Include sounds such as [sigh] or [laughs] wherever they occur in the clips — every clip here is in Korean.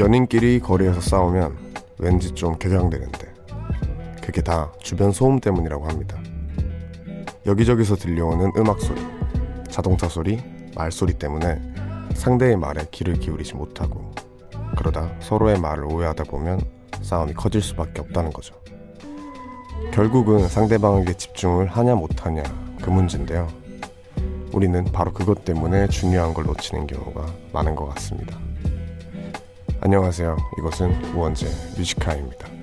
연인끼리 거리에서 싸우면 왠지 좀 격양되는데 그게 다 주변 소음 때문이라고 합니다. 여기저기서 들려오는 음악 소리, 자동차 소리, 말소리 때문에 상대의 말에 귀를 기울이지 못하고 그러다 서로의 말을 오해하다 보면 싸움이 커질 수밖에 없다는 거죠. 결국은 상대방에게 집중을 하냐 못하냐 그 문제인데요. 우리는 바로 그것 때문에 중요한 걸 놓치는 경우가 많은 것 같습니다. 안녕하세요. 이것은 우원재 뮤지카입니다.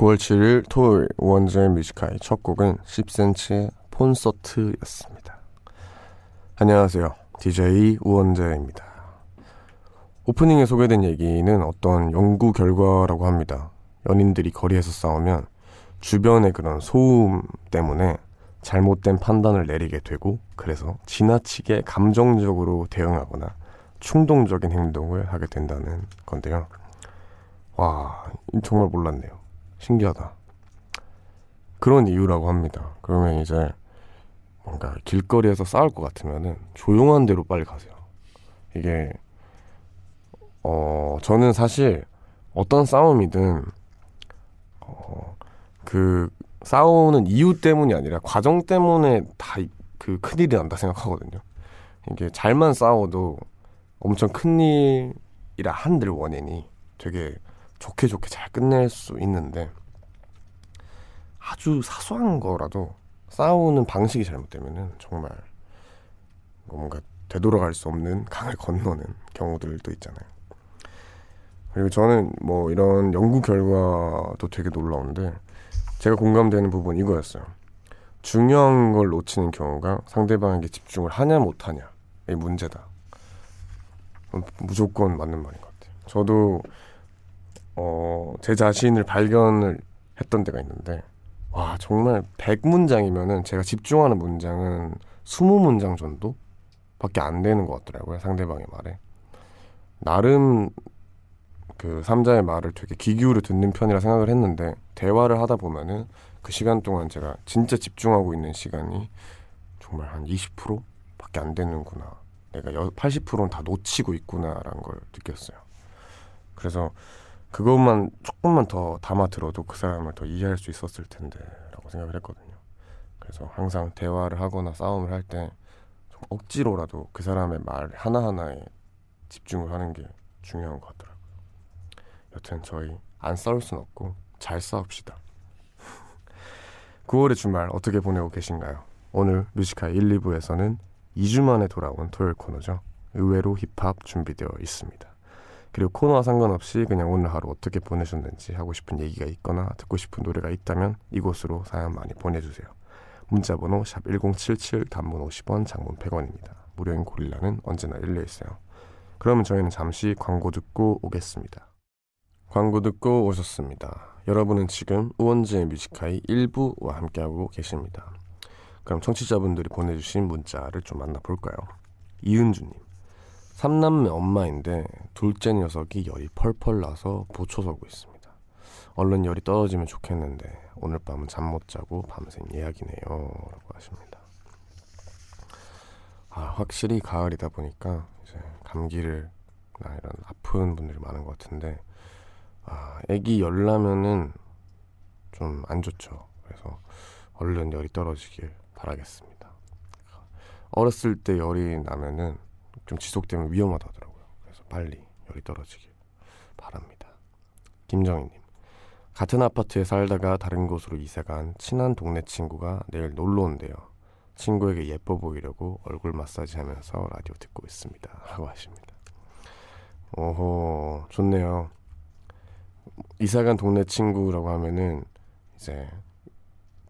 9월 7일 토요일 원제 뮤지카의 첫 곡은 10cm의 콘서트였습니다. 안녕하세요. DJ 우원재입니다. 오프닝에 소개된 얘기는 어떤 연구 결과라고 합니다. 연인들이 거리에서 싸우면 주변의 그런 소음 때문에 잘못된 판단을 내리게 되고 그래서 지나치게 감정적으로 대응하거나 충동적인 행동을 하게 된다는 건데요. 와, 정말 몰랐네요. 신기하다. 그런 이유라고 합니다. 그러면 이제 뭔가 길거리에서 싸울 것 같으면은 조용한 데로 빨리 가세요. 이게 어 저는 사실 어떤 싸움이든 어, 그 싸우는 이유 때문이 아니라 과정 때문에 다 그 큰일이 난다 생각하거든요. 이게 잘만 싸워도 엄청 큰일이라 한들 원인이 되게 좋게 좋게 잘 끝낼 수 있는데 아주 사소한 거라도 싸우는 방식이 잘못되면은 정말 뭔가 되돌아갈 수 없는 강을 건너는 경우들도 있잖아요. 그리고 저는 뭐 이런 연구 결과도 되게 놀라운데 제가 공감되는 부분 이거였어요. 중요한 걸 놓치는 경우가 상대방에게 집중을 하냐 못하냐의 문제다. 무조건 맞는 말인 것 같아요. 저도 어, 제 자신을 발견을 했던 때가 있는데 와 정말 100문장이면은 제가 집중하는 문장은 20문장 정도 밖에 안 되는 것 같더라고요 상대방의 말에 나름 그 삼자의 말을 되게 귀 기울여 듣는 편이라 생각을 했는데 대화를 하다 보면은 그 시간 동안 제가 진짜 집중하고 있는 시간이 정말 한 20%밖에 안 되는구나. 내가 80%는 다 놓치고 있구나라는 걸 느꼈어요. 그래서 그것만 조금만 더 담아 들어도 그 사람을 더 이해할 수 있었을 텐데라고 생각을 했거든요. 그래서 항상 대화를 하거나 싸움을 할 때 억지로라도 그 사람의 말 하나하나에 집중을 하는 게 중요한 것 같더라고요. 여튼 저희 안 싸울 순 없고 잘 싸웁시다. [laughs] 9월의 주말 어떻게 보내고 계신가요? 오늘 뮤지컬 1, 2부에서는 2주 만에 돌아온 토요일 코너죠. 의외로 힙합 준비되어 있습니다. 그리고 코너와 상관없이 그냥 오늘 하루 어떻게 보내셨는지 하고 싶은 얘기가 있거나 듣고 싶은 노래가 있다면 이곳으로 사연 많이 보내주세요. 문자번호 샵 1077 단문 50원 장문 100원입니다. 무료인 고릴라는 언제나 열려 있어요. 그러면 저희는 잠시 광고 듣고 오겠습니다. 광고 듣고 오셨습니다. 여러분은 지금 우원재의 뮤지카이 1부와 함께하고 계십니다. 그럼 청취자분들이 보내주신 문자를 좀 만나볼까요? 이은주님. 삼남매 엄마인데 둘째 녀석이 열이 펄펄 나서 보초 서고 있습니다. 얼른 열이 떨어지면 좋겠는데 오늘 밤은 잠 못 자고 밤샘 예약이네요. 라고 하십니다. 아, 확실히 가을이다 보니까 이제 감기를 나 이런 아픈 분들이 많은 것 같은데 아, 애기 열 나면은 좀 안 좋죠. 그래서 얼른 열이 떨어지길 바라겠습니다. 어렸을 때 열이 나면은 좀 지속되면 위험하다더라고요. 그래서 빨리 열이 떨어지길 바랍니다. 김정희님. 같은 아파트에 살다가 다른 곳으로 이사간 친한 동네 친구가 내일 놀러 온대요. 친구에게 예뻐 보이려고 얼굴 마사지 하면서 라디오 듣고 있습니다. 하고 하십니다. 오호, 좋네요. 이사간 동네 친구라고 하면은 이제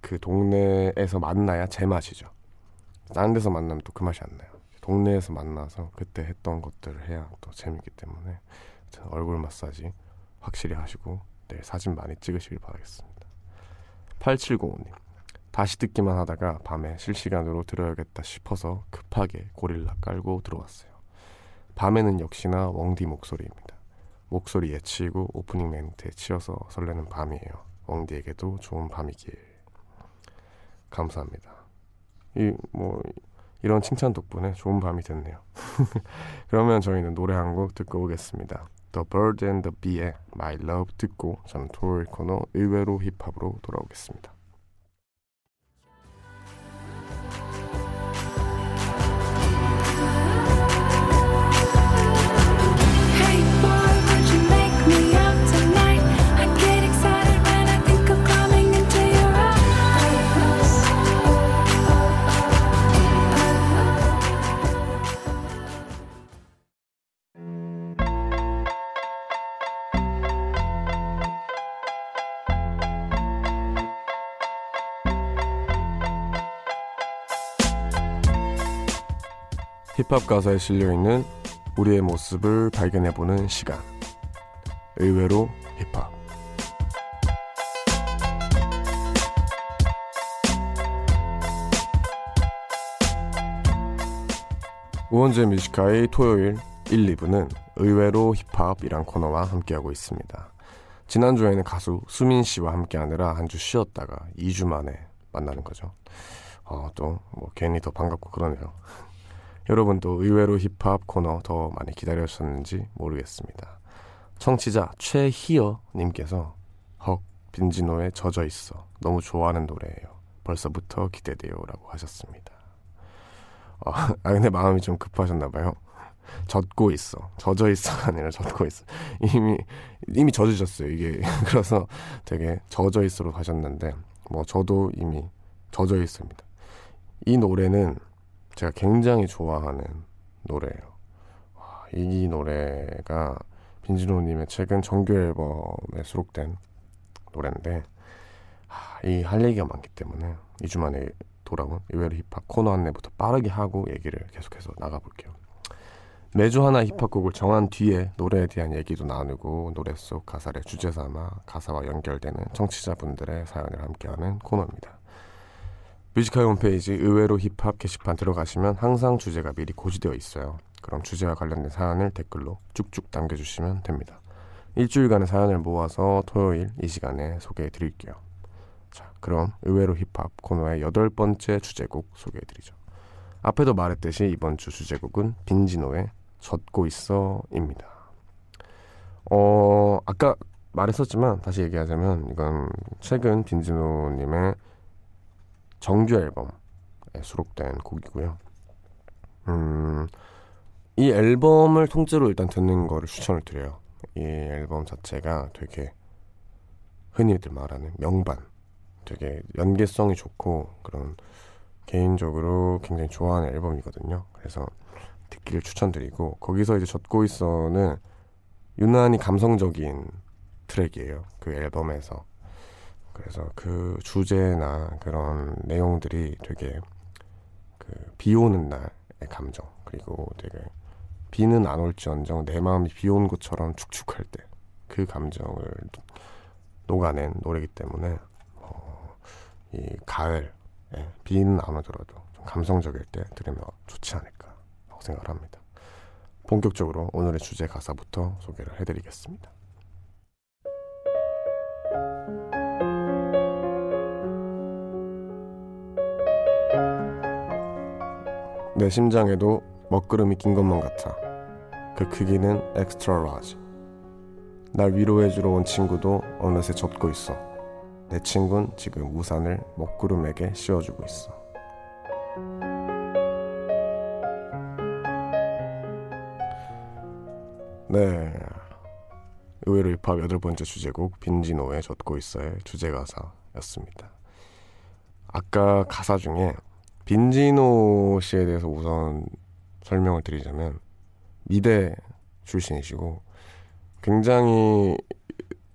그 동네에서 만나야 제 맛이죠. 다른 데서 만나면 또 그 맛이 안 나요. 동네에서 만나서 그때 했던 것들을 해야 또 재밌기 때문에 얼굴 마사지 확실히 하시고 네, 사진 많이 찍으시길 바라겠습니다. 8705님. 다시 듣기만 하다가 밤에 실시간으로 들어야겠다 싶어서 급하게 고릴라 깔고 들어왔어요. 밤에는 역시나 웡디 목소리입니다. 목소리 예치고 오프닝 멘트에 치여서 설레는 밤이에요. 웡디에게도 좋은 밤이길. 감사합니다. 이 뭐 이런 칭찬 덕분에 좋은 밤이 됐네요. [laughs] 그러면 저희는 노래 한 곡 듣고 오겠습니다. The Bird and the Bee의 My Love 듣고 저는 토요일 코너 의외로 힙합으로 돌아오겠습니다. 힙합 가사에 실려 있는 우리의 모습을 발견해보는 시간. 의외로 힙합. 우원재 뮤지카의 토요일 1, 2부는 의외로 힙합이란 코너와 함께하고 있습니다. 지난주에는 가수 수민 씨와 함께하느라 한 주 쉬었다가 2주 만에 만나는 거죠. 어, 또뭐 괜히 더 반갑고 그러네요. 여러분도 의외로 힙합 코너 더 많이 기다리셨는지 모르겠습니다. 청취자 최희어님께서 헉 빈지노의 젖어 있어 너무 좋아하는 노래예요. 벌써부터 기대돼요라고 하셨습니다. 어, [laughs] 아 근데 마음이 좀 급하셨나봐요. 젖고 있어. 젖어 있어가 아니라 젖고 있어. 이미 이미 젖으셨어요. 이게 [laughs] 그래서 되게 젖어 있어로 가셨는데 뭐 저도 이미 젖어 있습니다. 이 노래는 제가 굉장히 좋아하는 노래예요. 이 노래가 빈지노님의 최근 정규 앨범에 수록된 노래인데 이할 얘기가 많기 때문에 2주 만에 돌아온 의외로 힙합 코너 안내부터 빠르게 하고 얘기를 계속해서 나가볼게요. 매주 하나 힙합곡을 정한 뒤에 노래에 대한 얘기도 나누고 노래 속 가사를 주제 삼아 가사와 연결되는 청취자분들의 사연을 함께하는 코너입니다. 뮤지컬 홈페이지 의외로 힙합 게시판 들어가시면 항상 주제가 미리 고지되어 있어요. 그럼 주제와 관련된 사연을 댓글로 쭉쭉 남겨주시면 됩니다. 일주일간의 사연을 모아서 토요일 이 시간에 소개해 드릴게요. 자, 그럼 의외로 힙합 코너의 여덟 번째 주제곡 소개해 드리죠. 앞에도 말했듯이 이번 주 주제곡은 빈지노의 젖고 있어입니다. 어, 아까 말했었지만 다시 얘기하자면 이건 최근 빈지노님의 정규 앨범에 수록된 곡이고요. 음, 이 앨범을 통째로 일단 듣는 거를 추천을 드려요. 이 앨범 자체가 되게 흔히들 말하는 명반, 되게 연계성이 좋고 그런 개인적으로 굉장히 좋아하는 앨범이거든요. 그래서 듣기를 추천드리고 거기서 이제 젖고 있어는 유난히 감성적인 트랙이에요. 그 앨범에서 그래서 그 주제나 그런 내용들이 되게 그 비 오는 날의 감정 그리고 되게 비는 안 올지언정 내 마음이 비 온 것처럼 축축할 때 그 감정을 녹아낸 노래이기 때문에 어, 이 가을 예, 비는 안 오더라도 좀 감성적일 때 들으면 좋지 않을까 생각을 합니다. 본격적으로 오늘의 주제 가사부터 소개를 해드리겠습니다. 내 심장에도 먹구름이 낀 것만 같아. 그 크기는 extra large. 날 위로해주러 온 친구도 어느새 젖고 있어. 내 친구는 지금 우산을 먹구름에게 씌워주고 있어. 네. 의외로 힙합 여덟 번째 주제곡 빈지노의 젖고 있어의 주제 가사였습니다. 아까 가사 중에 빈지노 씨에 대해서 우선 설명을 드리자면 미대 출신이시고 굉장히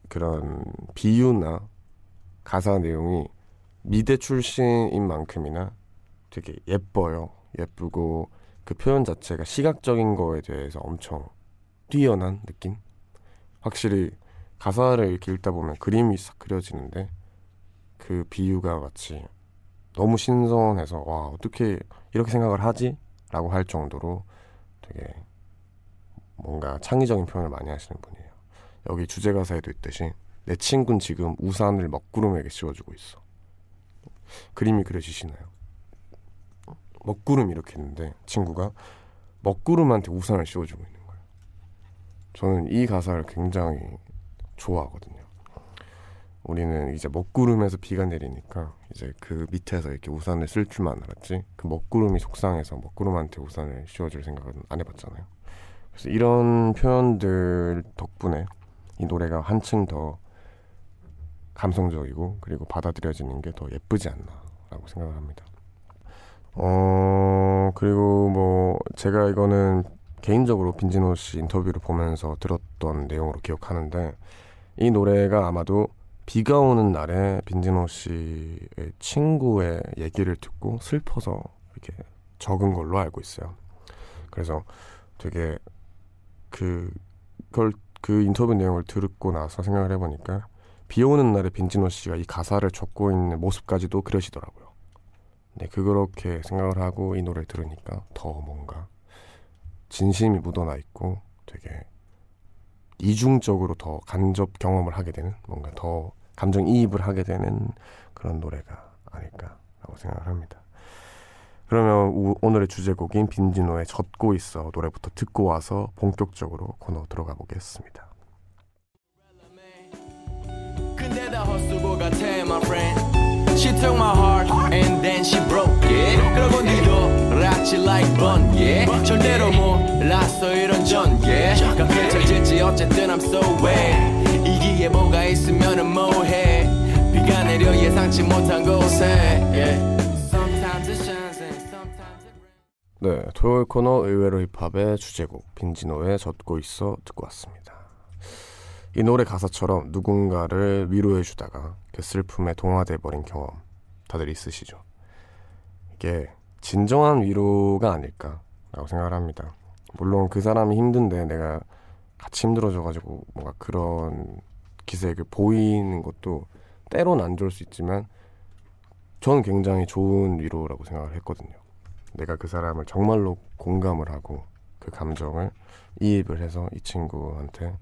그런 비유나 가사 내용이 미대 출신인 만큼이나 되게 예뻐요. 예쁘고 그 표현 자체가 시각적인 거에 대해서 엄청 뛰어난 느낌? 확실히 가사를 읽다 보면 그림이 싹 그려지는데 그 비유가 마치 너무 신선해서 와 어떻게 이렇게 생각을 하지? 라고 할 정도로 되게 뭔가 창의적인 표현을 많이 하시는 분이에요. 여기 주제 가사에도 있듯이 내 친구는 지금 우산을 먹구름에게 씌워주고 있어. 그림이 그려지시나요? 먹구름 이렇게 있는데 친구가 먹구름한테 우산을 씌워주고 있는 거예요. 저는 이 가사를 굉장히 좋아하거든요. 우리는 이제 먹구름에서 비가 내리니까 이제 그 밑에서 이렇게 우산을 쓸 줄만 알았지 그 먹구름이 속상해서 먹구름한테 우산을 씌워줄 생각은 안 해봤잖아요. 그래서 이런 표현들 덕분에 이 노래가 한층 더 감성적이고 그리고 받아들여지는 게 더 예쁘지 않나라고 생각을 합니다. 어 그리고 뭐 제가 이거는 개인적으로 빈지노 씨 인터뷰를 보면서 들었던 내용으로 기억하는데 이 노래가 아마도 비가 오는 날에 빈지노 씨의 친구의 얘기를 듣고 슬퍼서 이렇게 적은 걸로 알고 있어요. 그래서 되게 그 그걸 그 인터뷰 내용을 듣고 나서 생각을 해보니까 비 오는 날에 빈지노 씨가 이 가사를 적고 있는 모습까지도 그려지더라고요. 네, 그렇게 생각을 하고 이 노래를 들으니까 더 뭔가 진심이 묻어나 있고 되게 이중적으로 더 간접 경험을 하게 되는 뭔가 더 감정 이입을 하게 되는 그런 노래가 아닐까라고 생각을 합니다. 그러면 우, 오늘의 주제곡인 빈지노의 젖고 있어 노래부터 듣고 와서 본격적으로 코너 들어가 보겠습니다. 락지 like yeah. 절대로 몰랐어 이런 전개. 깜깜해질지 어쨌든 I'm so wet. 이기에 뭐가 있으면은 뭐해? 비가 내려 예상치 못한 곳에. Yeah. 네 토요일 코너 의외로 힙합의 주제곡 빈지노의 젖고 있어 듣고 왔습니다. 이 노래 가사처럼 누군가를 위로해 주다가 그 슬픔에 동화돼 버린 경험 다들 있으시죠? 이게 진정한 위로가 아닐까라고 생각을 합니다. 물론 그 사람이 힘든데 내가 같이 힘들어져가지고 뭔가 그런 기색을 보이는 것도 때론 안 좋을 수 있지만 저는 굉장히 좋은 위로라고 생각을 했거든요. 내가 그 사람을 정말로 공감을 하고 그 감정을 이입을 해서 이 친구한테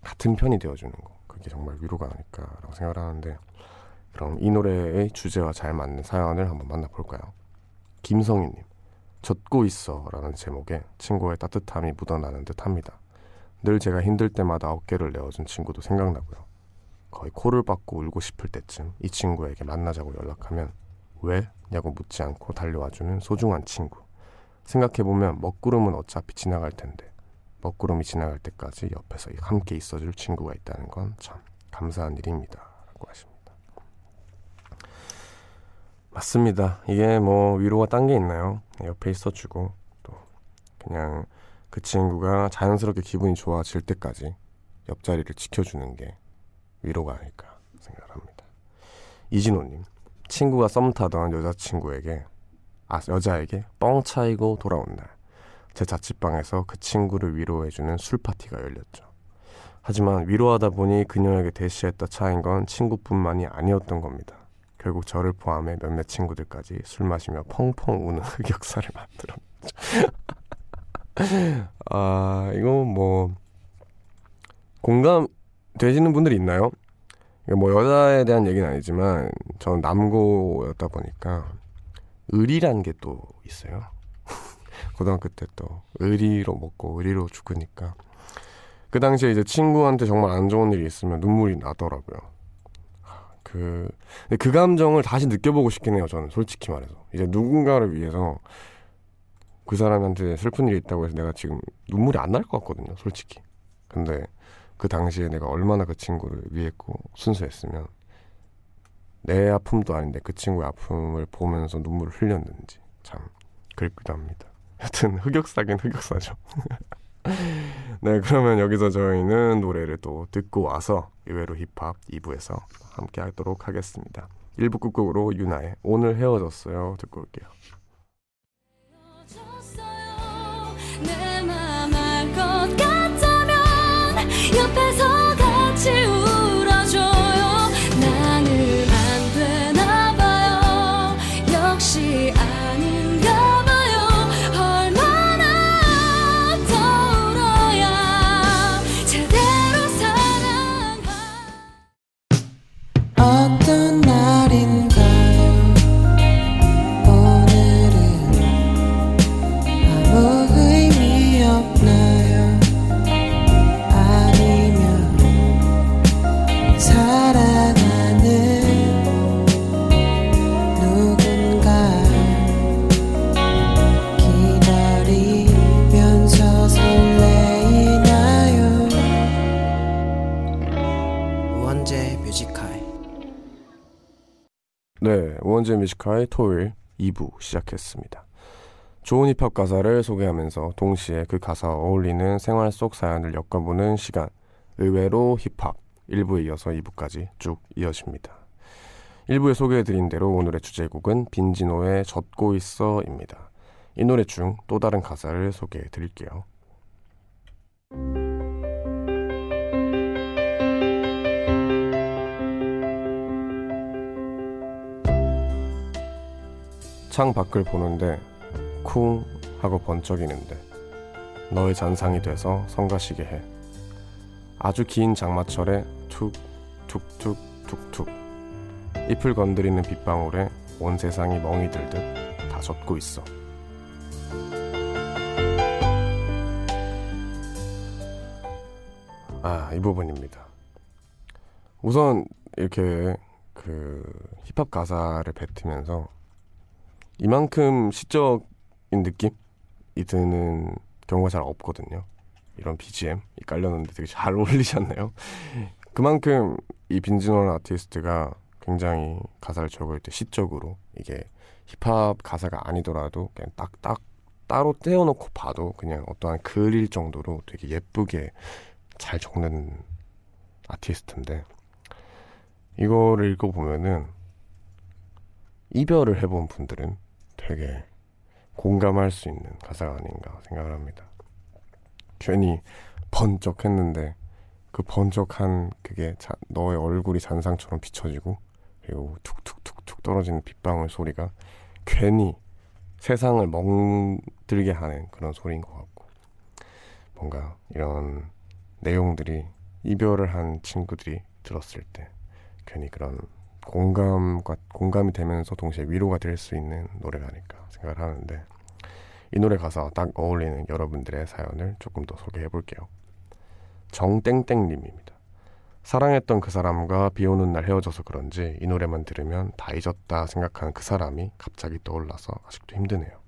같은 편이 되어주는 거 그게 정말 위로가 아닐까라고 생각을 하는데 그럼 이 노래의 주제와 잘 맞는 사연을 한번 만나볼까요? 김성희님 젖고 있어 라는 제목에 친구의 따뜻함이 묻어나는 듯 합니다. 늘 제가 힘들 때마다 어깨를 내어준 친구도 생각나고요. 거의 코를 박고 울고 싶을 때쯤 이 친구에게 만나자고 연락하면 왜? 냐고 묻지 않고 달려와주는 소중한 친구. 생각해보면 먹구름은 어차피 지나갈 텐데 먹구름이 지나갈 때까지 옆에서 함께 있어줄 친구가 있다는 건 참 감사한 일입니다. 라고 하십니다. 맞습니다. 이게 뭐 위로가 딴 게 있나요? 옆에 있어주고 또 그냥 그 친구가 자연스럽게 기분이 좋아질 때까지 옆자리를 지켜주는 게 위로가 아닐까 생각을 합니다. 이진호님, 친구가 썸 타던 여자친구에게, 아, 여자에게 뻥 차이고 돌아온 날. 제 자취방에서 그 친구를 위로해주는 술 파티가 열렸죠. 하지만 위로하다 보니 그녀에게 대시했다 차인 건 친구뿐만이 아니었던 겁니다. 결국 저를 포함해 몇몇 친구들까지 술 마시며 펑펑 우는 [laughs] 흑역사를 만들었죠. [laughs] 아, 이거 뭐, 공감 되시는 분들이 있나요? 뭐 여자에 대한 얘기는 아니지만, 저는 남고였다 보니까, 의리란 게또 있어요. [laughs] 고등학교 때 또 의리로 먹고 의리로 죽으니까 그 당시에 이제 친구한테 정말 안 좋은 일이 있으면 눈물이 나더라고요. 그, 그 감정을 다시 느껴보고 싶긴 해요, 저는 솔직히 말해서. 이제 누군가를 위해서 그 사람한테 슬픈 일이 있다고 해서 내가 지금 눈물이 안 날 것 같거든요, 솔직히. 근데 그 당시에 내가 얼마나 그 친구를 위했고 순수했으면 내 아픔도 아닌데 그 친구의 아픔을 보면서 눈물을 흘렸는지 참 그립기도 합니다. 여튼 흑역사긴 흑역사죠. [laughs] [laughs] 네, 그러면 여기서 저희는 노래를 또 듣고 와서 의외로 힙합 2부에서 함께 하도록 하겠습니다. 1부 끝곡으로 유나의 오늘 헤어졌어요 듣고 올게요. 울어줘요 Doctor Music High 토요일 2부 시작했습니다. 좋은 힙합 가사를 소개하면서 동시에 그 가사와 어울리는 생활 속 사연을 엮어보는 시간 의외로 힙합 1부에 이어서 2부까지 쭉 이어집니다. 1부에 소개해드린 대로 오늘의 주제곡은 빈지노의 젖고 있어입니다. 이 노래 중 또 다른 가사를 소개해드릴게요. 창 밖을 보는데 쿵 하고 번쩍이는데 너의 잔상이 돼서 성가시게 해. 아주 긴 장마철에 툭 툭툭 툭툭 잎을 건드리는 빗방울에 온 세상이 멍이 들듯 다 젖고 있어. 아, 이 부분입니다. 우선 이렇게 그 힙합 가사를 뱉으면서 이만큼 시적인 느낌이 드는 경우가 잘 없거든요. 이런 BGM이 깔렸는데 되게 잘 [laughs] 어울리셨네요. 그만큼 이 빈지노라는 아티스트가 굉장히 가사를 적을 때 시적으로 이게 힙합 가사가 아니더라도 그냥 딱딱 따로 떼어놓고 봐도 그냥 어떠한 글일 정도로 되게 예쁘게 잘 적는 아티스트인데 이거를 읽어보면은 이별을 해본 분들은 되게 공감할 수 있는 가사가 아닌가 생각을 합니다. 괜히 번쩍했는데 그 번쩍한 그게 자, 너의 얼굴이 잔상처럼 비춰지고 그리고 툭툭툭툭 떨어지는 빗방울 소리가 괜히 세상을 멍들게 하는 그런 소리인 것 같고 뭔가 이런 내용들이 이별을 한 친구들이 들었을 때 괜히 그런 공감과 공감이 되면서 동시에 위로가 될 수 있는 노래가 아닐까 생각을 하는데 이 노래 가사 딱 어울리는 여러분들의 사연을 조금 더 소개해 볼게요. 정땡땡님입니다. 사랑했던 그 사람과 비 오는 날 헤어져서 그런지 이 노래만 들으면 다 잊었다 생각하는 그 사람이 갑자기 떠올라서 아직도 힘드네요.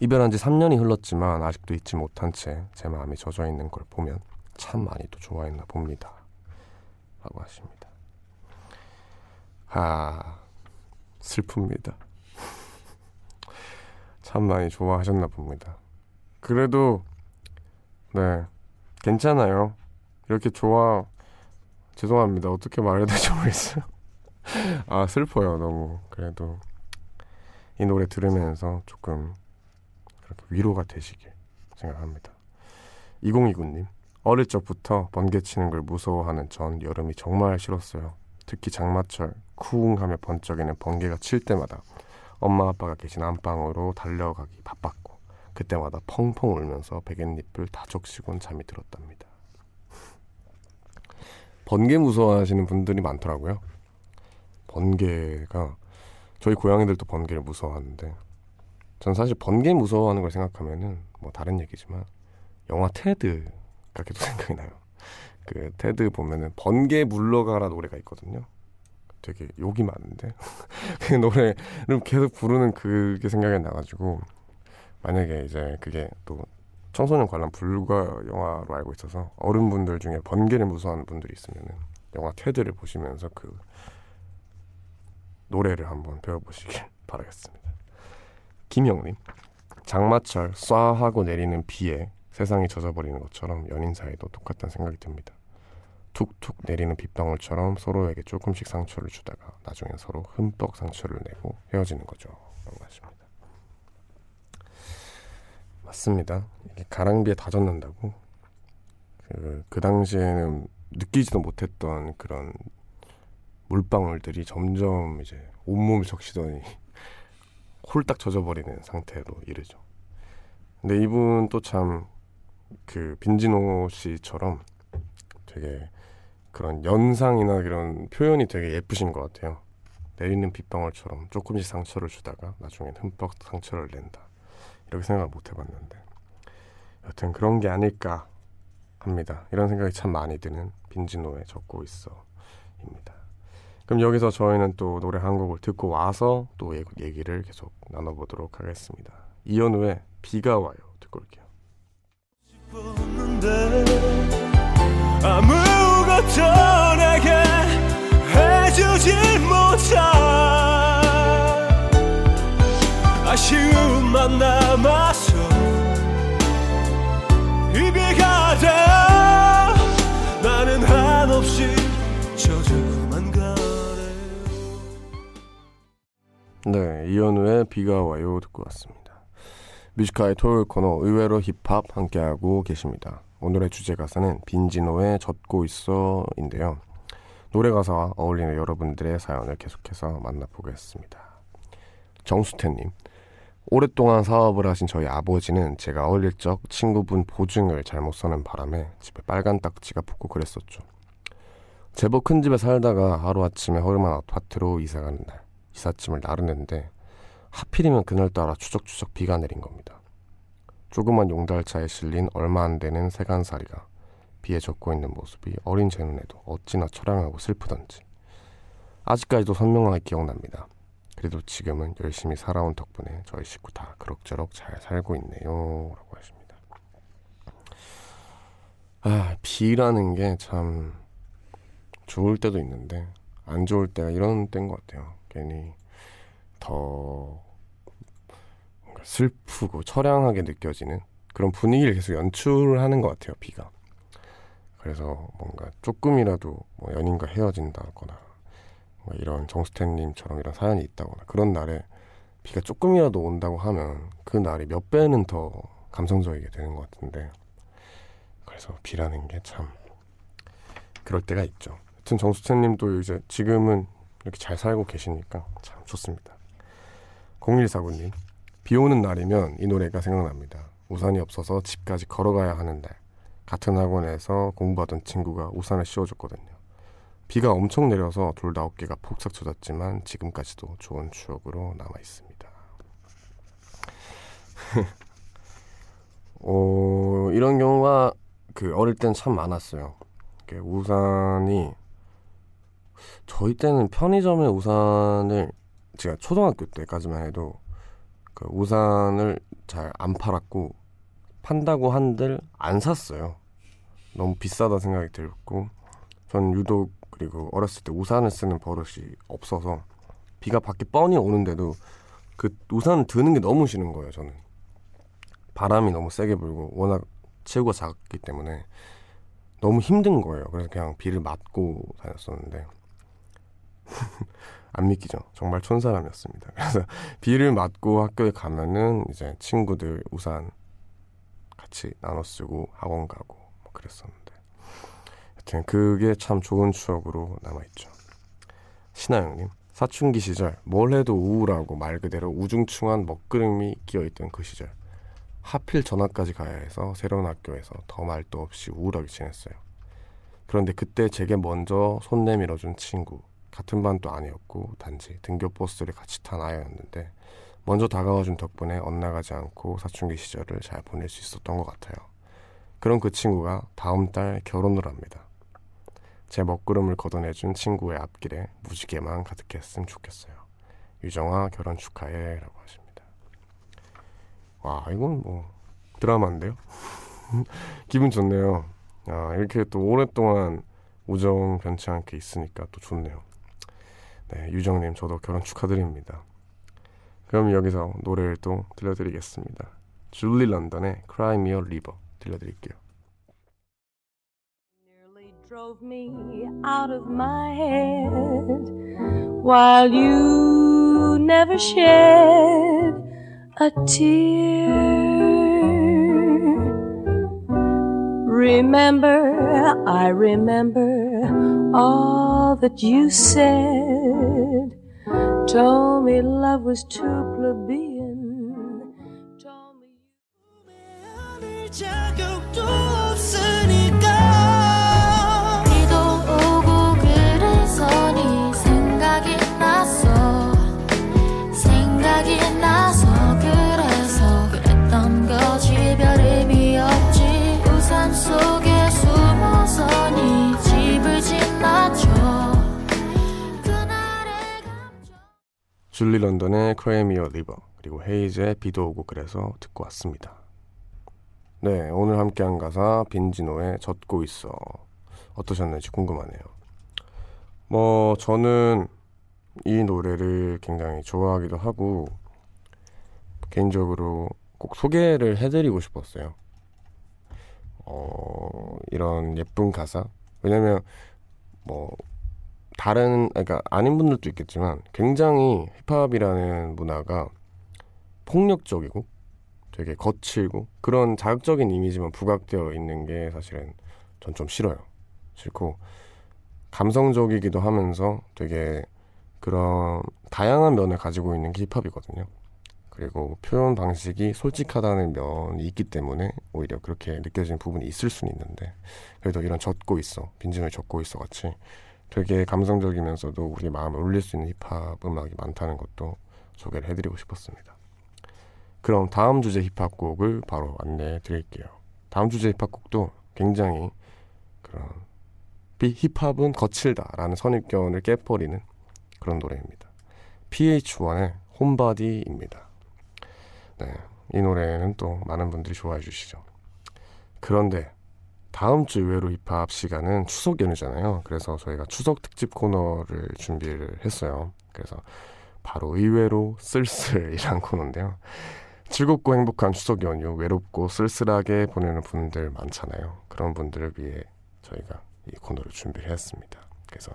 이별한 지 3년이 흘렀지만 아직도 잊지 못한 채 제 마음이 젖어 있는 걸 보면 참 많이 또 좋아했나 봅니다. 라고 하십니다. 아, 슬픕니다. 참 많이 좋아하셨나 봅니다. 그래도, 네, 괜찮아요. 이렇게 좋아, 죄송합니다. 어떻게 말해야 될지 모르겠어요. 아, 슬퍼요, 너무. 그래도, 이 노래 들으면서 조금, 그렇게 위로가 되시길 생각합니다. 2029님, 어릴 적부터 번개 치는 걸 무서워하는 전 여름이 정말 싫었어요. 특히 장마철 쿵 하며 번쩍이는 번개가 칠 때마다 엄마 아빠가 계신 안방으로 달려가기 바빴고 그때마다 펑펑 울면서 베갯잎을 다 적시곤 잠이 들었답니다. 번개 무서워하시는 분들이 많더라고요. 번개가 저희 고양이들도 번개를 무서워하는데 전 사실 번개 무서워하는 걸 생각하면은 뭐 다른 얘기지만 영화 테드가 계속 [laughs] 생각이 나요. 그 테드 보면은 번개 물러가라 노래가 있거든요. 되게 욕이 많은데 [laughs] 그 노래를 계속 부르는 그게 생각이 나가지고 만약에 이제 그게 또 청소년 관람 불가 영화로 알고 있어서 어른분들 중에 번개를 무서워하는 분들이 있으면은 영화 테드를 보시면서 그 노래를 한번 배워보시길 [laughs] 바라겠습니다. 김영님 장마철 쏴 하고 내리는 비에 세상이 젖어버리는 것처럼 연인 사이도 똑같다는 생각이 듭니다. 툭툭 내리는 빗방울처럼 서로에게 조금씩 상처를 주다가 나중엔 서로 흠뻑 상처를 내고 헤어지는 거죠. 라고 하십니다. 맞습니다. 이게 가랑비에 다 젖는다고. 그, 그 당시에는 느끼지도 못했던 그런 물방울들이 점점 이제 온몸을 적시더니 [laughs] 홀딱 젖어버리는 상태로 이르죠. 근데 이분 또 참 그 빈지노 씨처럼 되게 그런 연상이나 이런 표현이 되게 예쁘신 것 같아요. 내리는 빗방울처럼 조금씩 상처를 주다가 나중엔 흠뻑 상처를 낸다. 이렇게 생각을 못 해봤는데 여튼 그런 게 아닐까 합니다. 이런 생각이 참 많이 드는 빈지노에 적고 있어 입니다. 그럼 여기서 저희는 또 노래 한 곡을 듣고 와서 또 얘기를 계속 나눠보도록 하겠습니다. 이현우의 비가 와요 듣고 올게요. 떠나게 해주지 못한 아쉬움만 남았어 이비가 돼. 네, 이현우의 비가 와요 듣고 왔습니다. Music High 토요일 코너 의외로 힙합 함께하고 계십니다. 오늘의 주제 가사는 빈지노의 젖고 있어인데요. 노래 가사와 어울리는 여러분들의 사연을 계속해서 만나보겠습니다. 정수태님, 오랫동안 사업을 하신 저희 아버지는 제가 어릴 적 친구분 보증을 잘못 써는 바람에 집에 빨간 딱지가 붙고 그랬었죠. 제법 큰 집에 살다가 하루아침에 허름한 아파트로 이사가는 날 이삿짐을 나르는데 하필이면 그날따라 추적추적 비가 내린 겁니다. 조그만 용달차에 실린 얼마 안 되는 세간살이가 비에 젖고 있는 모습이 어린 제 눈에도 어찌나 처량하고 슬프던지 아직까지도 선명하게 기억납니다. 그래도 지금은 열심히 살아온 덕분에 저희 식구 다 그럭저럭 잘 살고 있네요. 라고 하십니다. 아, 비라는 게 참 좋을 때도 있는데 안 좋을 때가 이런 때인 것 같아요. 괜히 더 슬프고 처량하게 느껴지는 그런 분위기를 계속 연출하는 것 같아요. 비가. 그래서 뭔가 조금이라도 뭐 연인과 헤어진다거나 이런 정수태님처럼 이런 사연이 있다거나 그런 날에 비가 조금이라도 온다고 하면 그 날이 몇 배는 더 감성적이게 되는 것 같은데 그래서 비라는 게 참 그럴 때가 있죠. 하여튼 정수태님도 이제 지금은 이렇게 잘 살고 계시니까 참 좋습니다. 0149님 비 오는 날이면 이 노래가 생각납니다. 우산이 없어서 집까지 걸어가야 하는 날 같은 학원에서 공부하던 친구가 우산을 씌워줬거든요. 비가 엄청 내려서 돌 다섯 개가 폭삭 젖었지만 지금까지도 좋은 추억으로 남아 있습니다. [laughs] 어, 이런 경우가 그 어릴 땐 참 많았어요. 우산이 저희 때는 편의점에 우산을 제가 초등학교 때까지만 해도 그 우산을 잘 안 팔았고 판다고 한들 안 샀어요. 너무 비싸다 생각이 들고 전 유독 그리고 어렸을 때 우산을 쓰는 버릇이 없어서 비가 밖에 뻔히 오는데도 그 우산 드는 게 너무 싫은 거예요. 저는 바람이 너무 세게 불고 워낙 체구가 작기 때문에 너무 힘든 거예요. 그래서 그냥 비를 맞고 다녔었는데 [laughs] 안 믿기죠. 정말 촌사람이었습니다. 그래서 [laughs] 비를 맞고 학교에 가면은 이제 친구들 우산 같이 나눠 쓰고 학원 가고 뭐 그랬었는데 하여튼 그게 참 좋은 추억으로 남아있죠. 신하영님 사춘기 시절 뭘 해도 우울하고 말 그대로 우중충한 먹구름이 끼어있던 그 시절 하필 전학까지 가야 해서 새로운 학교에서 더 말도 없이 우울하게 지냈어요. 그런데 그때 제게 먼저 손 내밀어준 친구 같은 반도 아니었고 단지 등교 버스를 같이 탄 아이였는데 먼저 다가와준 덕분에 엇나가지 않고 사춘기 시절을 잘 보낼 수 있었던 것 같아요. 그런 그 친구가 다음 달 결혼을 합니다. 제 먹구름을 걷어내준 친구의 앞길에 무지개만 가득했으면 좋겠어요. 유정아 결혼 축하해 라고 하십니다. 와 이건 뭐 드라마인데요? [laughs] 기분 좋네요. 아, 이렇게 또 오랫동안 우정 변치 않게 있으니까 또 좋네요. 네, 유정님 저도 결혼 축하드립니다. 그럼 여기서 노래를 또 들려드리겠습니다. 줄리 런던의 Cry Me a River 들려드릴게요. drove me out of my head while you never shed a tear. Remember, I remember all that you said. Told me love was too plebeian. 줄리 런던의 a River 그리고 헤이즈의 비도 오고 그래서 듣고 왔습니다. 네, 오늘 함께한 가사 빈지노의 젖고 있어 어떠셨는지 궁금하네요. 뭐 저는 이 노래를 굉장히 좋아하기도 하고 개인적으로 꼭 소개를 해드리고 싶었어요. 어, 이런 예쁜 가사. 왜냐면, 뭐, 다른, 그러니까 아닌 분들도 있겠지만, 굉장히 힙합이라는 문화가 폭력적이고, 되게 거칠고, 그런 자극적인 이미지만 부각되어 있는 게 사실은 전 좀 싫어요. 싫고, 감성적이기도 하면서 되게 그런 다양한 면을 가지고 있는 게 힙합이거든요. 그리고 표현 방식이 솔직하다는 면이 있기 때문에 오히려 그렇게 느껴지는 부분이 있을 수는 있는데 그래도 이런 젖고 있어 빈증을 젖고 있어 같이 되게 감성적이면서도 우리 마음을 울릴 수 있는 힙합 음악이 많다는 것도 소개를 해드리고 싶었습니다. 그럼 다음 주제 힙합 곡을 바로 안내해 드릴게요. 다음 주제 힙합 곡도 굉장히 그런 비 힙합은 거칠다라는 선입견을 깨버리는 그런 노래입니다. PH1의 홈바디입니다. 네, 이 노래는 또 많은 분들이 좋아해 주시죠. 그런데 다음 주 의외로 힙합 시간은 추석 연휴잖아요. 그래서 저희가 추석 특집 코너를 준비를 했어요. 그래서 바로 의외로 쓸쓸이란 코너인데요. 즐겁고 행복한 추석 연휴, 외롭고 쓸쓸하게 보내는 분들 많잖아요. 그런 분들을 위해 저희가 이 코너를 준비를 했습니다. 그래서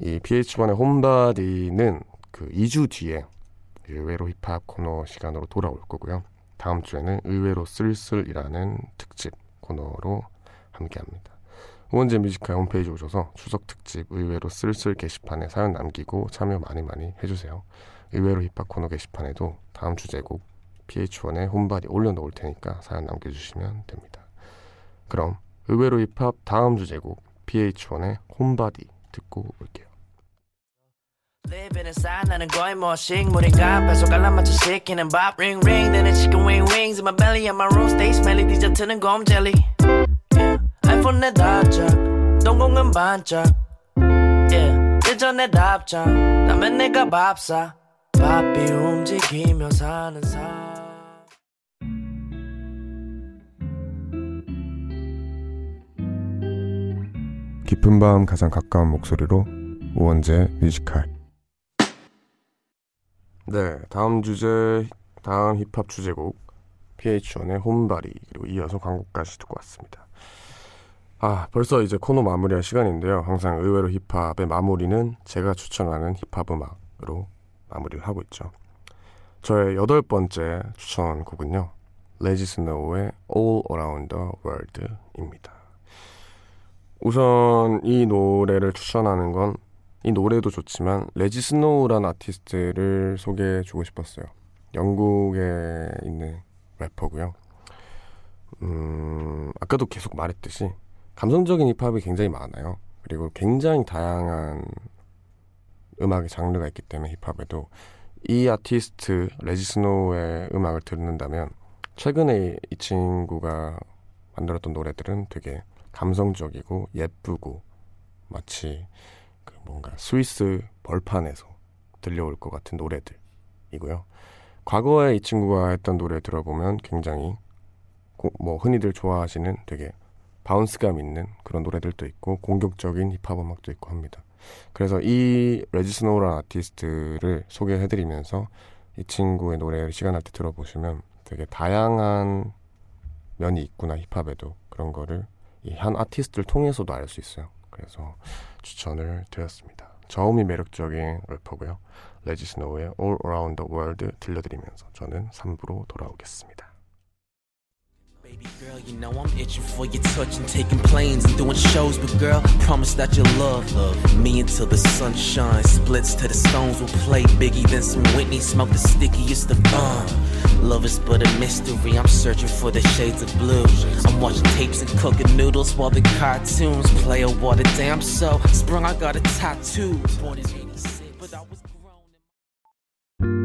이 PH1의 홈바디는 그 2주 뒤에 의외로 힙합 코너 시간으로 돌아올 거고요. 다음 주에는 의외로 쓸쓸이라는 특집 코너로 함께합니다. 우원재 Music High 홈페이지 오셔서 추석 특집 의외로 쓸쓸 게시판에 사연 남기고 참여 많이 많이 해주세요. 의외로 힙합 코너 게시판에도 다음 주제곡 pH-1의 Homebody 올려놓을 테니까 사연 남겨주시면 됩니다. 그럼 의외로 힙합 다음 주제곡 pH-1의 Homebody 듣고 올게요. 내 답장. 동공은 반짝. Yeah. 예전에 답장. 나면 내가 밥사. 바삐 움직이며 사는 삶 깊은 밤 가장 가까운 목소리로 우원재 Music High. 네 다음 주제 다음 힙합 주제곡. pH-1의 Homebody. 그리고 이어서 광고까지 듣고 왔습니다 아 벌써 이제 코너 마무리할 시간인데요 항상 의외로 힙합의 마무리는 제가 추천하는 힙합 음악으로 마무리를 하고 있죠 저의 여덟 번째 추천곡은요 Rejjie Snow의 All Around the World입니다 우선 이 노래를 추천하는 건 이 노래도 좋지만 Rejjie Snow라는 아티스트를 소개해 주고 싶었어요. 영국에 있는 래퍼고요. 음, 아까도 계속 말했듯이 감성적인 힙합이 굉장히 많아요. 그리고 굉장히 다양한 음악의 장르가 있기 때문에 힙합에도 이 아티스트 Rejjie Snow의 음악을 듣는다면 최근에 이 친구가 만들었던 노래들은 되게 감성적이고 예쁘고 마치 그 뭔가 스위스 벌판에서 들려올 것 같은 노래들이고요. 과거에 이 친구가 했던 노래 들어보면 굉장히 고, 뭐 흔히들 좋아하시는 되게 bounce감 있는 그런 노래들도 있고 공격적인 힙합 음악도 있고 합니다. 그래서 이 Rejjie Snow라는 아티스트를 소개해드리면서 이 친구의 노래를 시간 날 때 들어보시면 되게 다양한 면이 있구나 힙합에도 그런 거를 이 한 아티스트를 통해서도 알 수 있어요. 그래서 추천을 드렸습니다. 저음이 매력적인 래퍼고요. 레지 스노우의 All Around the World 들려드리면서 저는 3부로 돌아오겠습니다. Baby girl, you know I'm itching for your touch and taking planes and doing shows. But girl, promise that you'll love, love me until the sun shines. Splits to the stones we'll play Biggie, then some Whitney. Smoke the stickiest of uh. Love is but a mystery. I'm searching for the shades of blue. I'm watching tapes and cooking noodles while the cartoons play a water damn so sprung. I got a tattoo. Born in 86, but I was grown.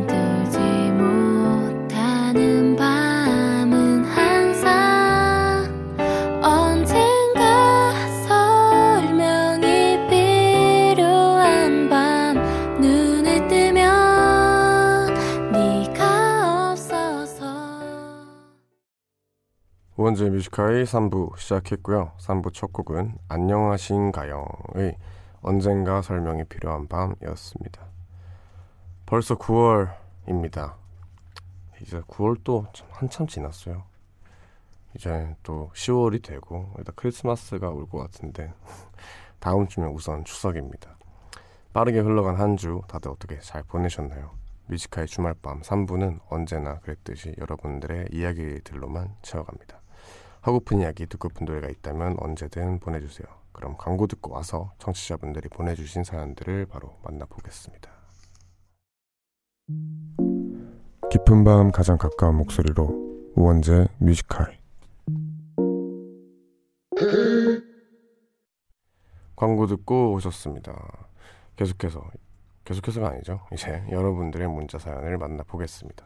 우원재 Music High 3부 시작했고요. 3부 첫 곡은 안녕하신가영의 언젠가 설명이 필요한 밤이었습니다. 벌써 9월입니다. 이제 9월도 참 한참 지났어요. 이제 또 10월이 되고 일단 크리스마스가 올 것 같은데 [laughs] 다음 주면 우선 추석입니다. 빠르게 흘러간 한 주 다들 어떻게 잘 보내셨나요? Music High 주말밤 3부는 언제나 그랬듯이 여러분들의 이야기들로만 채워갑니다. 하고픈 이야기, 듣고픈 노래가 있다면 언제든 보내주세요. 그럼 광고 듣고 와서 청취자분들이 보내주신 사연들을 바로 만나보겠습니다. 깊은 밤 가장 가까운 목소리로 우원재 뮤지컬 광고 듣고 오셨습니다. 계속해서 계속해서가 아니죠. 이제 여러분들의 문자 사연을 만나보겠습니다.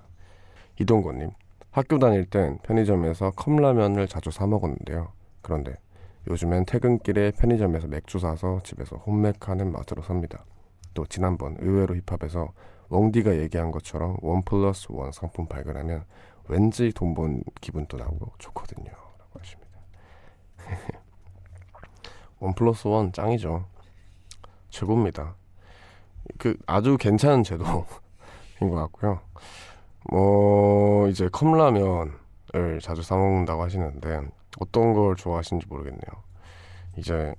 이동건님 학교 다닐 땐 편의점에서 컵라면을 자주 사 먹었는데요. 그런데 요즘엔 퇴근길에 편의점에서 맥주 사서 집에서 홈맥하는 맛으로 삽니다. 또 지난번 의외로 힙합에서 웡디가 얘기한 것처럼 one plus one 상품 발견하면 왠지 돈 번 기분도 나고 좋거든요. 라고 하십니다. [laughs] one plus one 짱이죠. 최고입니다. 그 아주 괜찮은 제도인 것 같고요. 뭐 이제 컵라면을 자주 사 먹는다고 하시는데 어떤 걸 좋아하시는지 모르겠네요. 이제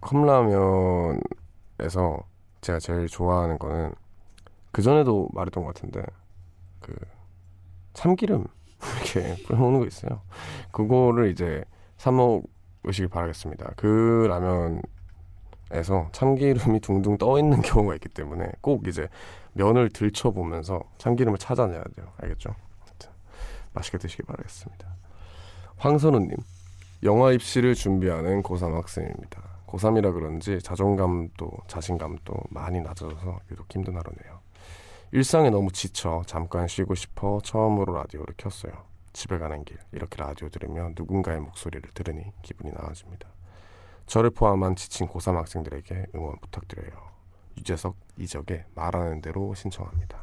컵라면에서 제가 제일 좋아하는 거는 그 전에도 말했던 것 같은데 그 참기름 [laughs] 이렇게 뿌려 먹는 거 있어요. 그거를 이제 사 먹으시길 바라겠습니다. 그 라면에서 참기름이 둥둥 떠 있는 [laughs] 경우가 있기 때문에 꼭 이제 면을 들춰보면서 참기름을 찾아내야 돼요. 알겠죠? 맛있게 드시길 바라겠습니다. 황선우님, 영화 입시를 준비하는 고3 학생입니다. 고3이라 그런지 자존감도 자신감도 많이 낮아져서 유독 힘든 하루네요. 일상에 너무 지쳐 잠깐 쉬고 싶어 처음으로 라디오를 켰어요. 집에 가는 길 이렇게 라디오 들으며 누군가의 목소리를 들으니 기분이 나아집니다. 저를 포함한 지친 고3 학생들에게 응원 부탁드려요. 유재석 이적의 말하는 대로 신청합니다.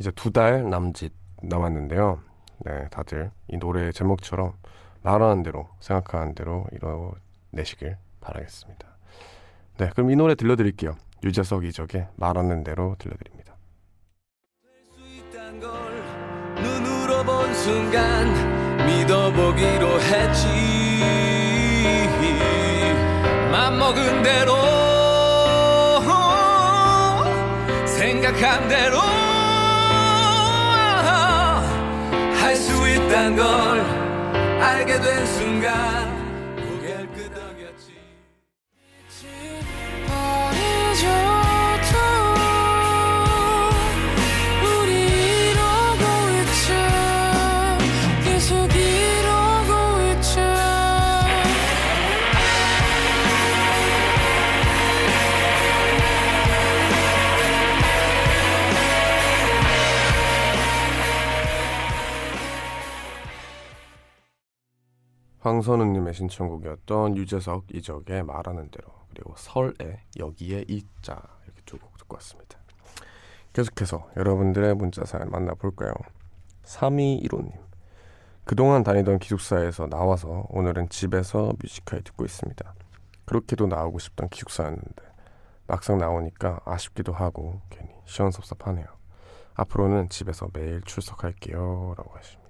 이제 두 달 남짓 남았는데요. 네, 다들 이 노래 제목처럼 말하는 대로 생각하는 대로 이뤄내시길 바라겠습니다. 네, 그럼 이 노래 들려드릴게요. 유재석 이적의 말하는 대로 들려드립니다. 눈으로 본 순간 믿어보기로 했지 맘먹은 대로 생각한 대로 할 수 있단 걸 알게 된 순간 황선우님의 신청곡이었던 유재석 이적의 말하는 대로 그리고 설의 여기에 이자 이렇게 두 곡 듣고 왔습니다. 계속해서 여러분들의 문자 사연 만나볼까요? 3215님 그동안 다니던 기숙사에서 나와서 오늘은 집에서 뮤지컬 듣고 있습니다. 그렇게도 나오고 싶던 기숙사였는데 막상 나오니까 아쉽기도 하고 괜히 시원섭섭하네요. 앞으로는 집에서 매일 출석할게요 라고 하십니다.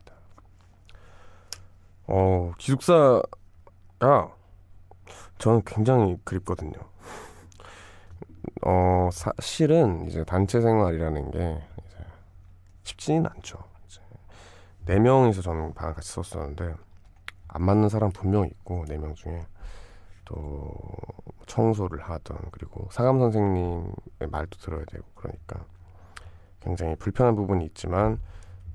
어, 기숙사가 저는 굉장히 그립거든요. 어, 사실은 이제 단체 생활이라는 게 이제 쉽지는 않죠. 이제 네 명이서 저는 방을 같이 썼었는데 안 맞는 사람 분명 있고 네 명 중에 또 청소를 하던 그리고 상암 선생님의 말도 들어야 되고 그러니까 굉장히 불편한 부분이 있지만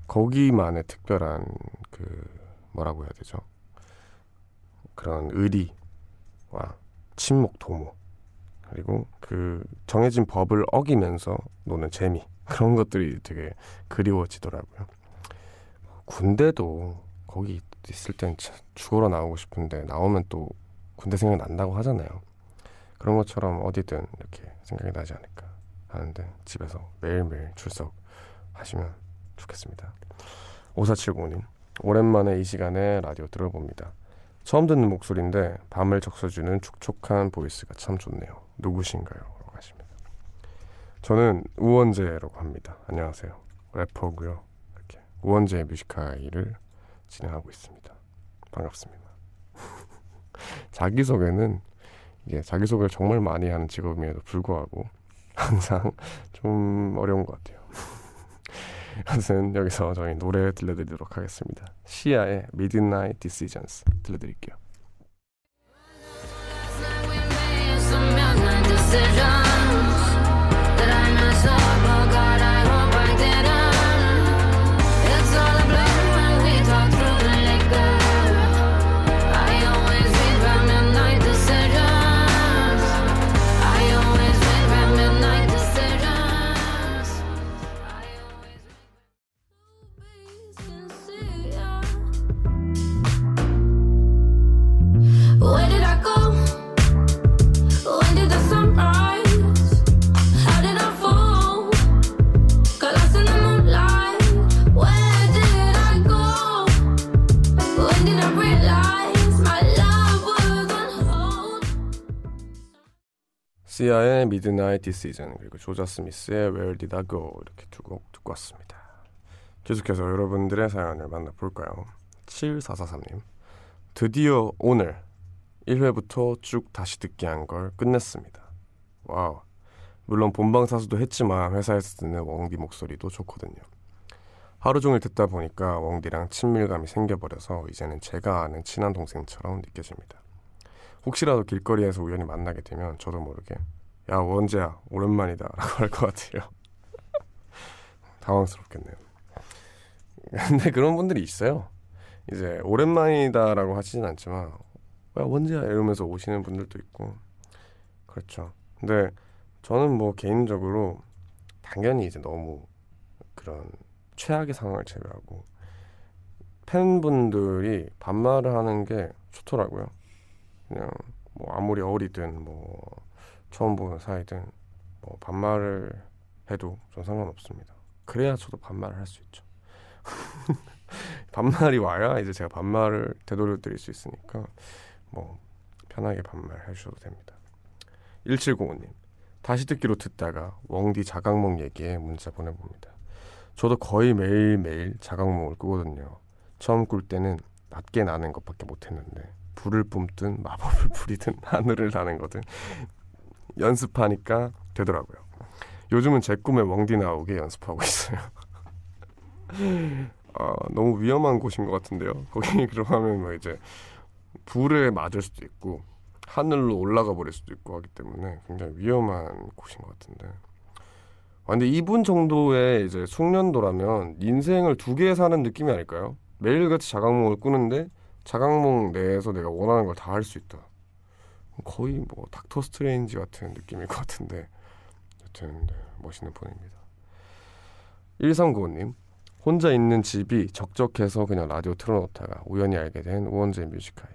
거기만의 특별한 그 뭐라고 해야 되죠? 그런 의리와 침묵 도모 그리고 그 정해진 법을 어기면서 노는 재미 [laughs] 그런 것들이 되게 그리워지더라고요. 군대도 거기 있을 땐참 죽으러 나오고 싶은데 나오면 또 군대 생각 난다고 하잖아요. 그런 것처럼 어디든 이렇게 생각이 나지 않을까 하는데 집에서 매일매일 출석하시면 좋겠습니다. 5470님 오랜만에 이 시간에 라디오 들어봅니다. 처음 듣는 목소리인데 밤을 적셔주는 촉촉한 보이스가 참 좋네요. 누구신가요? 라고 하십니다. 저는 우원재라고 합니다. 안녕하세요. 래퍼고요. 이렇게 우원재 뮤지카이를 진행하고 있습니다. 반갑습니다. [laughs] 자기소개는 이게 자기소개를 정말 많이 하는 직업임에도 불구하고 항상 좀 어려운 것 같아요. 아무튼 여기서 저희 노래 들려드리도록 하겠습니다. 시아의 Midnight Decisions 들려드릴게요. Sia의 Midnight Decision 그리고 조자 스미스의 Where Did I Go 이렇게 두 곡 듣고 왔습니다. 계속해서 여러분들의 사연을 만나볼까요? 7443님 드디어 오늘 1회부터 쭉 다시 듣기 한 걸 끝냈습니다. wow 물론 본방 사수도 했지만 회사에서 듣는 웡디 목소리도 좋거든요. 하루 종일 듣다 보니까 웡디랑 친밀감이 생겨버려서 이제는 제가 아는 친한 동생처럼 느껴집니다. 혹시라도 길거리에서 우연히 만나게 되면 저도 모르게 야 원재야 오랜만이다. [laughs] 라고 할 것 같아요. [laughs] 당황스럽겠네요. 근데 그런 분들이 있어요. 이제 오랜만이다 라고 하시진 않지만 야 원재야 이러면서 오시는 분들도 있고. 그렇죠. 근데 저는 뭐 개인적으로 당연히 이제 너무 그런 최악의 상황을 제외하고 팬분들이 반말을 하는 게 좋더라고요 그냥 뭐 아무리 어리든 뭐 처음 보는 사이든 뭐 반말을 해도 전 상관없습니다. 그래야 저도 반말을 할 수 있죠. [laughs] 반말이 와야 이제 제가 반말을 되돌려 드릴 수 있으니까 뭐 편하게 반말해 주셔도 됩니다. 1705님 다시 듣기로 듣다가 웡디 자각몽 얘기에 문자 보내봅니다. 저도 거의 매일매일 자각몽을 꾸거든요. 처음 꿀 때는 낮게 나는 것밖에 못했는데 불을 뿜든 마법을 [laughs] 부리든 하늘을 나는 거든 연습하니까 되더라고요. 요즘은 제 꿈에 웡디 나오게 연습하고 있어요. 아, [laughs] 너무 위험한 곳인 것 같은데요. 거기 [laughs] 들어가면 뭐 이제 불에 맞을 수도 있고 하늘로 올라가 버릴 수도 있고 하기 때문에 굉장히 위험한 곳인 것 같은데. 아, 근데 이분 정도의 이제 숙련도라면 인생을 두 개 사는 느낌이 아닐까요? 매일같이 자각몽을 꾸는데 자각몽 내에서 내가 원하는 걸 다 할 수 있다. 거의 뭐 닥터 스트레인지 같은 느낌일 것 같은데 여튼 네, 멋있는 분입니다. 1395님 혼자 있는 집이 적적해서 그냥 라디오 틀어놓다가 우연히 알게 된 우원재 뮤지카이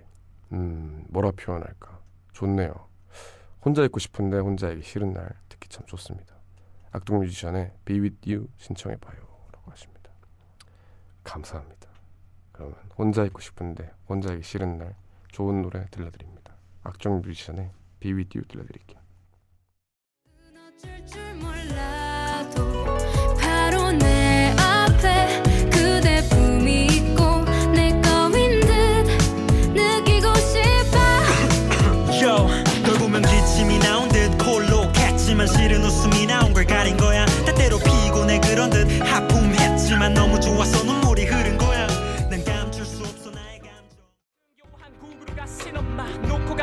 음 뭐라 표현할까 좋네요. 혼자 있고 싶은데 혼자 있기 싫은 날 듣기 참 좋습니다. 악동 뮤지션의 Be With You 신청해봐요 라고 하십니다. 감사합니다. 그러면 혼자 있고 싶은데 혼자 있기 싫은 날 좋은 노래 들려드립니다. 악정 뮤지션의 Be With You 들려드릴게요. [coughs] 실은 웃음이 나온 걸 가린 거야 때때로 피곤해 그런 듯 하품했지만 너무 좋아서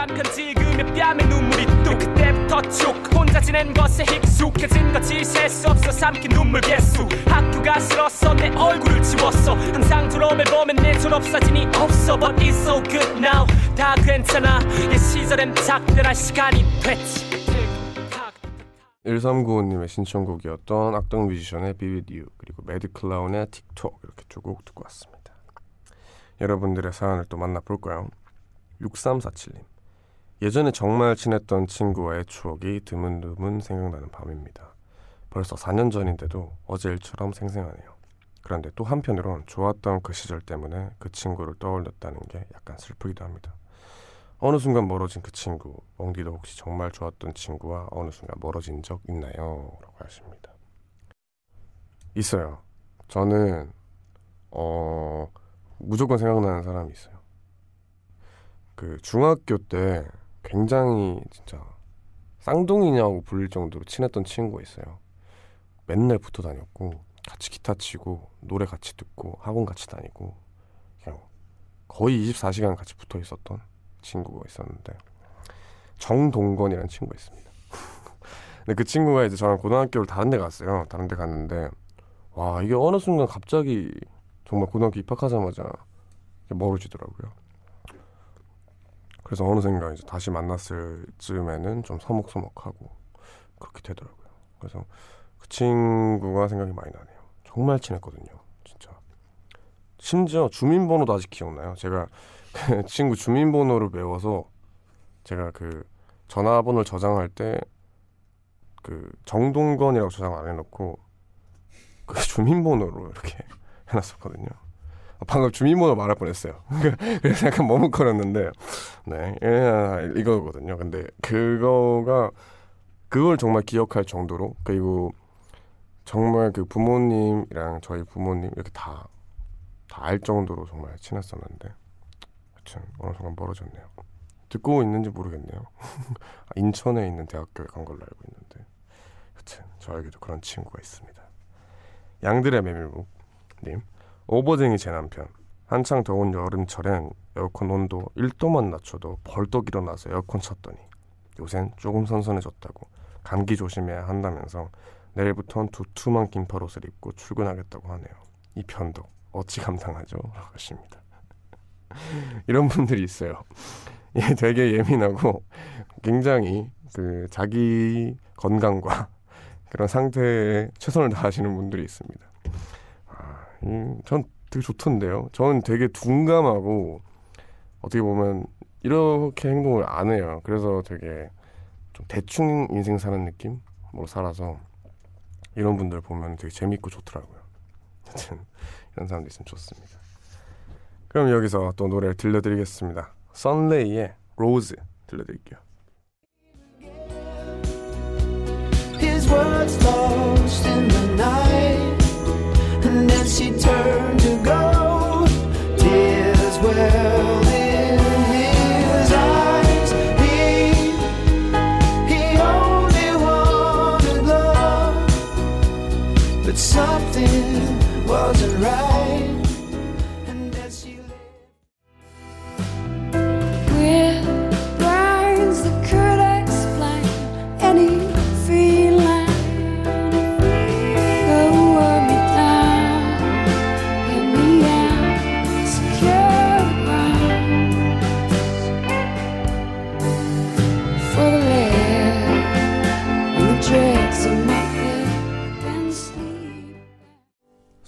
편지 읽으며 뺨에 눈물이 뚝. 그때부터 쭉 혼자 지낸 것에 익숙해진 거지. 셀 수 없어 삼킨 눈물 개수 학교가 싫었어 내 얼굴을 지웠어. 항상 졸업을 보면 내 졸업사진이 없어. But it's so good now. 다 괜찮아. 이 시절엔 작별할 시간이 됐지. 1395님의 신청곡이었던 악동 뮤지션의 You 그리고 매드클라운의 틱톡 이렇게 두 곡 듣고 왔습니다. 여러분들의 사연을 또 만나볼까요? 6347님 예전에 정말 친했던 친구와의 추억이 드문드문 생각나는 밤입니다. 벌써 4년 전인데도 어제 일처럼 생생하네요. 그런데 또 한편으론 좋았던 그 시절 때문에 그 친구를 떠올렸다는 게 약간 슬프기도 합니다. 어느 순간 멀어진 그 친구, 멍디도 혹시 정말 좋았던 친구와 어느 순간 멀어진 적 있나요? 라고 하십니다. 있어요. 저는, 어, 무조건 생각나는 사람이 있어요. 그, 중학교 때 굉장히 진짜 쌍둥이냐고 불릴 정도로 친했던 친구가 있어요. 맨날 붙어 다녔고, 같이 기타 치고, 노래 같이 듣고, 학원 같이 다니고, 그냥 거의 24시간 같이 붙어 있었던 친구가 있었는데 정동건이라는 친구가 있습니다. [laughs] 근데 그 친구가 이제 저랑 고등학교를 다른 데 갔어요. 다른 데 갔는데 와 이게 어느 순간 갑자기 정말 고등학교 입학하자마자 멀어지더라고요. 그래서 어느샌가 이제 다시 만났을 즈음에는 좀 서먹서먹하고 그렇게 되더라고요. 그래서 그 친구가 생각이 많이 나네요. 정말 친했거든요. 진짜. 심지어 주민번호도 아직 기억나요. 제가 그 [laughs] 친구 주민번호를 외워서 제가 그 전화번호를 저장할 때 그 정동건이라고 저장 안 해놓고 그 주민번호로 이렇게 [laughs] 해놨었거든요. 방금 주민번호 말할 뻔했어요. [laughs] 그래서 약간 머뭇거렸는데 네 예, 이거거든요. 근데 그거가 그걸 정말 기억할 정도로 그리고 정말 그 부모님이랑 저희 부모님 이렇게 다 다 알 정도로 정말 친했었는데 하여튼 어느 순간 멀어졌네요. 듣고 있는지 모르겠네요. [laughs] 아, 인천에 있는 대학교에 간 걸로 알고 있는데 하여튼 저에게도 그런 친구가 있습니다. 양들의 메밀묵님 오버쟁이 제 남편 한창 더운 여름철엔 에어컨 온도 1도만 낮춰도 벌떡 일어나서 에어컨 쳤더니 요샌 조금 선선해졌다고 감기 조심해야 한다면서 내일부턴 두툼한 긴팔옷을 입고 출근하겠다고 하네요. 이 편도 어찌 감당하죠? 라고 하십니다. [laughs] 이런 분들이 있어요. [laughs] 예, 되게 예민하고 굉장히 그 자기 건강과 [laughs] 그런 상태에 최선을 다하시는 분들이 있습니다. 아, 음, 전 되게 좋던데요. 저는 되게 둔감하고 어떻게 보면 이렇게 행동을 안 해요. 그래서 되게 좀 대충 인생 사는 느낌으로 살아서 이런 분들 보면 되게 재밌고 좋더라고요. [laughs] 하여튼 이런 사람도 있으면 좋습니다. 그럼 여기서 또 노래를 들려드리겠습니다. 썬레이의 로즈 들려드릴게요. His words lost in the Turn.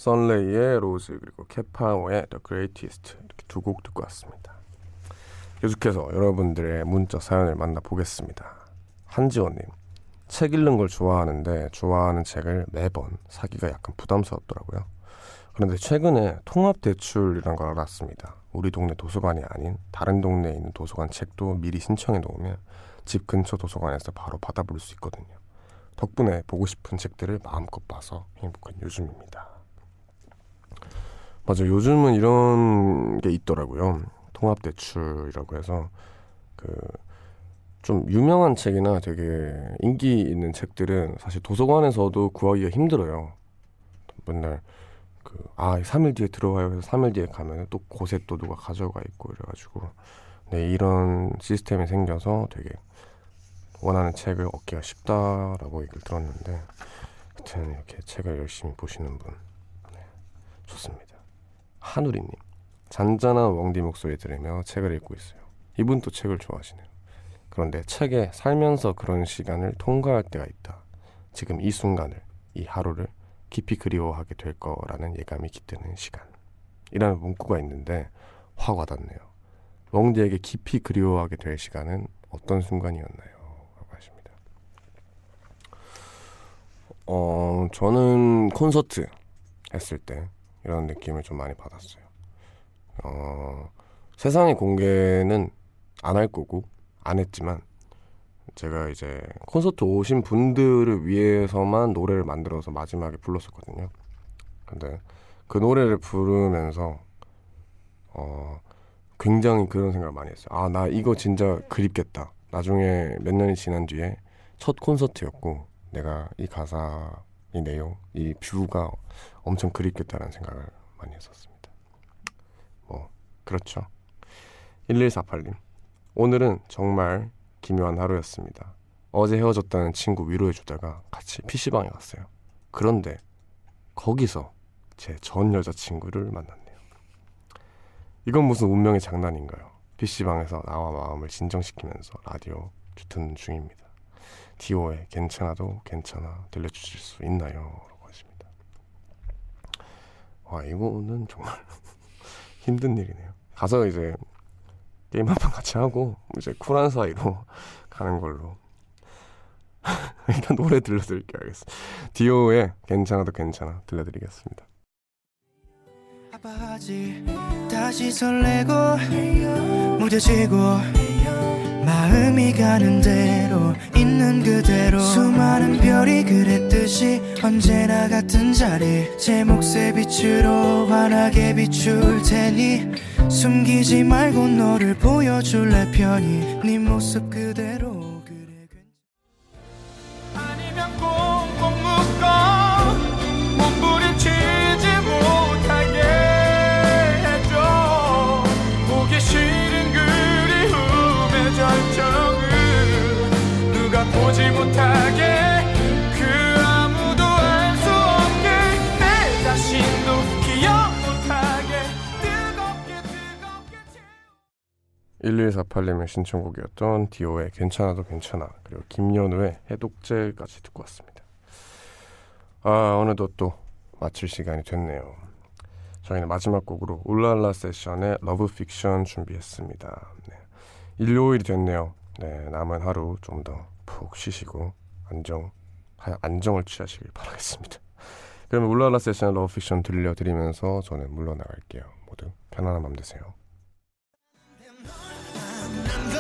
썬레이의 Rose 그리고 캐파오의 The Greatest 이렇게 두 곡 듣고 왔습니다. 계속해서 여러분들의 문자 사연을 만나보겠습니다. 한지원님 책 읽는 걸 좋아하는데 좋아하는 책을 매번 사기가 약간 부담스럽더라고요. 그런데 최근에 통합대출이란 걸 알았습니다. 우리 동네 도서관이 아닌 다른 동네에 있는 도서관 책도 미리 신청해 놓으면 집 근처 도서관에서 바로 받아볼 수 있거든요. 덕분에 보고 싶은 책들을 마음껏 봐서 행복한 요즘입니다. 맞아 요즘은 이런 게 있더라고요. 통합대출이라고 해서 그 좀 유명한 책이나 되게 인기 있는 책들은 사실 도서관에서도 구하기가 힘들어요. 맨날 그 아 3일 뒤에 들어와요 해서 3일 뒤에 가면 또 곳에 또 누가 가져가 있고 이래가지고 네 이런 시스템이 생겨서 되게 원하는 책을 얻기가 쉽다라고 얘기를 들었는데 하여튼 이렇게 책을 열심히 보시는 분 네, 좋습니다. 한우리님 잔잔한 웡디 목소리 들으며 책을 읽고 있어요. 이분 또 책을 좋아하시네요. 그런데 책에 살면서 그런 시간을 통과할 때가 있다. 지금 이 순간을, 이 하루를 깊이 그리워하게 될 거라는 예감이 깃드는 시간. 이라는 문구가 있는데 확 와닿네요. 웡디에게 깊이 그리워하게 될 시간은 어떤 순간이었나요? 라고 하십니다. 어, 저는 콘서트 했을 때 이런 느낌을 좀 많이 받았어요. 어, 세상에 공개는 안 할 거고, 안 했지만, 제가 이제 콘서트 오신 분들을 위해서만 노래를 만들어서 마지막에 불렀었거든요. 근데 그 노래를 부르면서, 어, 굉장히 그런 생각을 많이 했어요. 아, 나 이거 진짜 그립겠다. 나중에 몇 년이 지난 뒤에 첫 콘서트였고, 내가 이 가사, 이 내용, 이 뷰가 엄청 그립겠다라는 생각을 많이 했었습니다. 뭐, 그렇죠. 1148님. 오늘은 정말 기묘한 하루였습니다. 어제 헤어졌다는 친구 위로해 주다가 같이 PC방에 갔어요. 그런데 거기서 제 전 여자친구를 만났네요. 이건 무슨 운명의 장난인가요? PC방에서 나와 마음을 진정시키면서 라디오 듣는 중입니다. 디오의 괜찮아도 괜찮아 들려주실 수 있나요? 라고 하십니다. 와 이거는 정말 [laughs] 힘든 일이네요. 가서 이제 게임 한 판 같이 하고 이제 쿨한 사이로 [laughs] 가는 걸로 [laughs] 일단 노래 들려드릴게요 알겠습니다. 디오의 괜찮아도 괜찮아 들려드리겠습니다. 아파하지 다시 설레고 무뎌지고 마음이 가는 대로 있는 그대로. 수많은 별이 그랬듯이 언제나 같은 자리. 제 몫의 빛으로 환하게 비출 테니 숨기지 말고 너를 보여줄래 편히. 네 모습 그대로 1148님의 신청곡이었던 디오의 괜찮아도 괜찮아 그리고 김연우의 해독제까지 듣고 왔습니다. 아 어느덧 또 마칠 시간이 됐네요. 저희는 마지막 곡으로 울랄라 세션의 Love Fiction 준비했습니다. 네. 일요일이 됐네요. 네, 남은 하루 좀 더 푹 쉬시고 안정 하- 안정을 취하시길 바라겠습니다. 그러면 울랄라 세션의 Love Fiction 들려드리면서 저는 물러나갈게요. 모두 편안한 밤 되세요. and